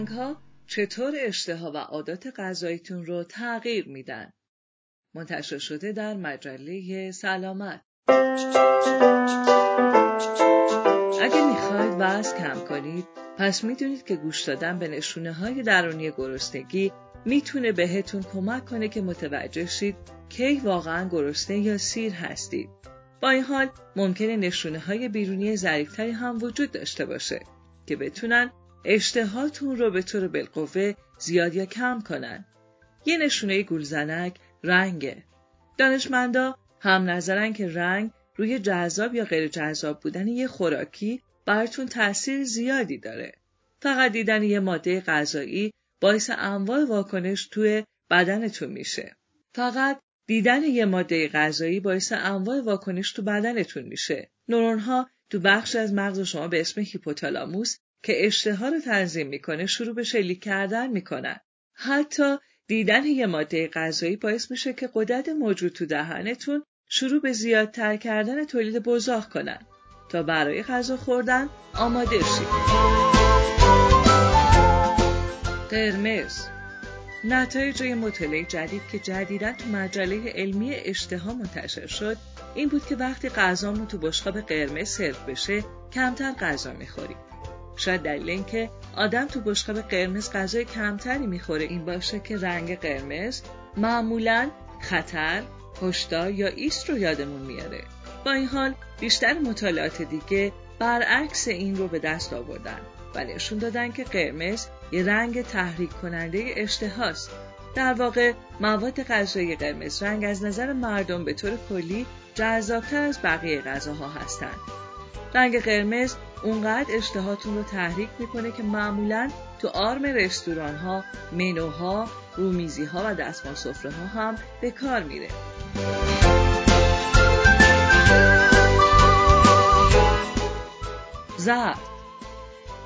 رنگ ها چطور اشتها و عادات غذاییتون رو تغییر میدن؟ منتشر شده در مجله سلامت. اگه می‌خواید وزن کم کنید پس می‌دونید که گوش دادن به نشونه های درونی گرسنگی می‌تونه بهتون کمک کنه که متوجه شید کی واقعا گرسنه یا سیر هستید. با این حال ممکنه نشونه های بیرونی ظریفتری هم وجود داشته باشه که بتونن اشتهاتون رو به طور بالقوه زیاد یا کم کنن. یه نشونه گولزنک رنگه. دانشمندا هم نظرن که رنگ روی جذاب یا غیر جذاب بودن یه خوراکی براتون تاثیر زیادی داره. فقط دیدن یه ماده غذایی باعث انواع واکنش توی بدنتون میشه. فقط دیدن یه ماده غذایی باعث انواع واکنش تو بدنتون میشه. نورونها تو بخش از مغز شما به اسم هیپوتالاموس که اشتها رو تنظیم می‌کنه شروع به شلیک کردن می‌کنن. حتی دیدن یه ماده غذایی باعث میشه که قدرت موجود تو دهنتون شروع به زیادتر کردن تولید بزاق کنن تا برای غذا خوردن آماده شید. قرمز نتایج روی مطالعه جدید که جدیدا تو مجله علمی اشتها منتشر شد این بود که وقتی غذامون تو بشقاب قرمز سرو بشه کمتر غذا می‌خوریم شاید دلیل اینکه آدم تو بشقاب قرمز غذای کمتری می‌خوره این باشه که رنگ قرمز معمولا خطر هشدار یا ایست رو یادمون میاره با این حال بیشتر مطالعات دیگه برعکس این رو به دست آوردن و نشون دادن که قرمز یه رنگ تحریک کننده اشتهاست. در واقع مواد غذایی قرمز رنگ از نظر مردم به طور کلی جذابتر از بقیه غذاها هستند. رنگ قرمز اونقدر اشتهاتون رو تحریک می‌کنه که معمولا تو آرم رستوران ها، منوها، رومیزی ها و دستمال سفره ها هم به کار میره. زرد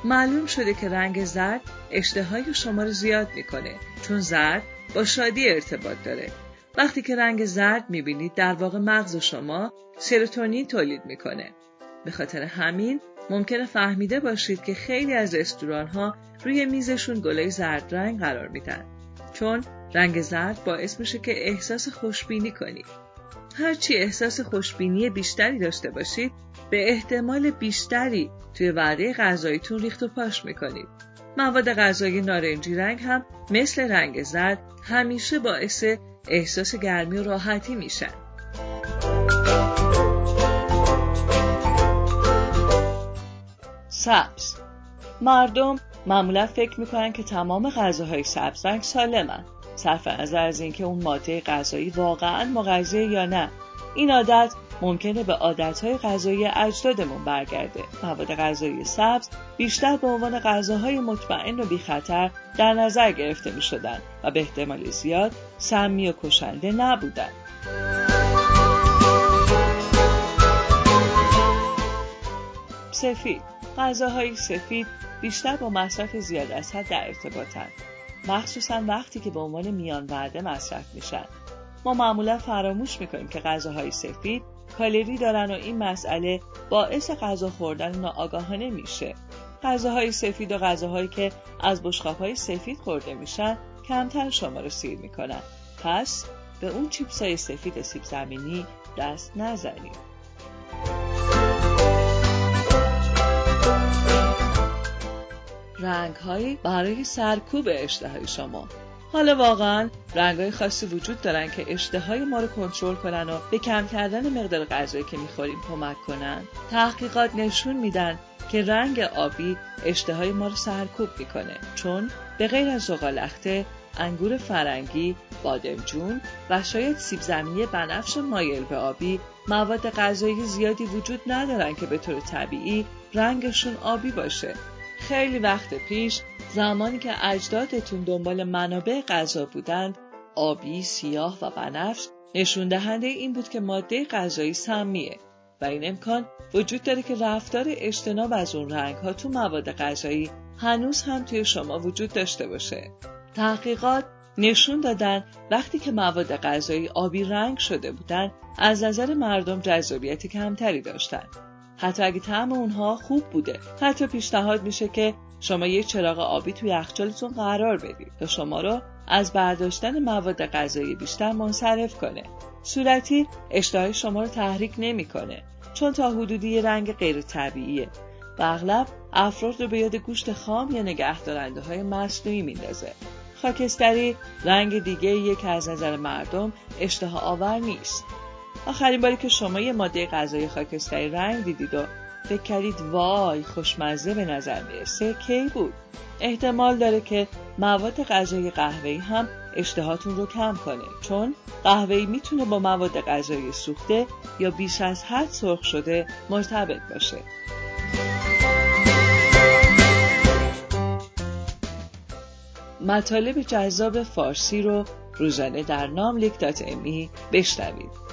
معلوم شده که رنگ زرد اشتهای شما رو زیاد می‌کنه چون زرد با شادی ارتباط داره. وقتی که رنگ زرد می‌بینید در واقع مغز شما سروتونین تولید می‌کنه. به خاطر همین ممکنه فهمیده باشید که خیلی از رستوران ها روی میزشون گلای زرد رنگ قرار میدن. چون رنگ زرد باعث میشه که احساس خوشبینی کنید. هرچی احساس خوشبینی بیشتری داشته باشید به احتمال بیشتری توی وعده غذاییتون ریخت و پاش می‌کنید. مواد غذایی نارنجی رنگ هم مثل رنگ زرد همیشه باعث احساس گرمی و راحتی میشن. سبز مردم معمولا فکر می‌کنن که تمام غذاهای سبز رنگ سالمن صرف نظر از اینکه اون ماده غذایی واقعا مغذیه یا نه این عادت ممکنه به عادتهای غذایی اجدادمون برگرده. مواد غذایی سبز بیشتر به عنوان غذاهای مطمئن و بیخطر در نظر گرفته می شدن و به احتمال زیاد سمی و کشنده نبودن. سفید غذاهای سفید بیشتر با مصرف زیاد از حد در ارتباطن مخصوصا وقتی که به عنوان میان وعده مصرف میشن ما معمولا فراموش می‌کنیم که غذاهای سفید کالری دارن و این مسئله باعث غذا خوردن ناآگاهانه میشه. غذاهای سفید و غذاهایی که از های سفید خورده میشن کمتر شما رو سیر می‌کنن. پس به اون چیپس های سفید سیب زمینی دست نزنید. رنگ برای سرکوب اشتهای شما. حالا واقعا رنگای خاصی وجود دارن که اشتهای ما رو کنترل کنن و به کم کردن مقدار غذایی که می‌خوریم کمک کنن. تحقیقات نشون میدن که رنگ آبی اشتهای ما رو سرکوب می‌کنه. چون به غیر از زغالخته انگور فرنگی، بادمجون و شاید سیب زمینی بنفش مایل به آبی مواد غذایی زیادی وجود ندارن که به طور طبیعی رنگشون آبی باشه. خیلی وقت پیش زمانی که اجدادتون دنبال منابع غذا بودند آبی، سیاه و بنفش نشون دهنده این بود که ماده غذایی سمیه و این امکان وجود داره که رفتار اجتناب از اون رنگ ها تو مواد غذایی هنوز هم توی شما وجود داشته باشه. تحقیقات نشون دادن وقتی که مواد غذایی آبی رنگ شده بودن از نظر مردم جذابیت کمتری داشتن. حتی اگه طعم اونها خوب بوده. حتی پیشنهاد میشه که شما یک چراغ آبی توی یخچالتون قرار بدید تا شما رو از برداشتن مواد غذایی بیشتر منصرف کنه. صورتی اشتهای شما رو تحریک نمی‌کنه چون تا حدودی رنگ غیر طبیعیه. و اغلب افراد رو به یاد گوشت خام یا نگهدارنده های مصنوعی میندازه. خاکستری رنگ دیگه یک از نظر مردم اشتها آور نیست. آخرین باری که شما یه ماده غذای خاکستری رنگ دیدید و فکر کردید وای خوشمزه به نظر می‌رسه. کی بود؟ احتمال داره که مواد غذایی قهوه‌ای هم اشتهاتون رو کم کنه. چون قهوه‌ای می‌تونه با مواد غذایی سوخته یا بیش از حد سرخ شده مرتبط باشه. مطالب جذاب فارسی رو روزانه در نام لیک دات امی بشنوید.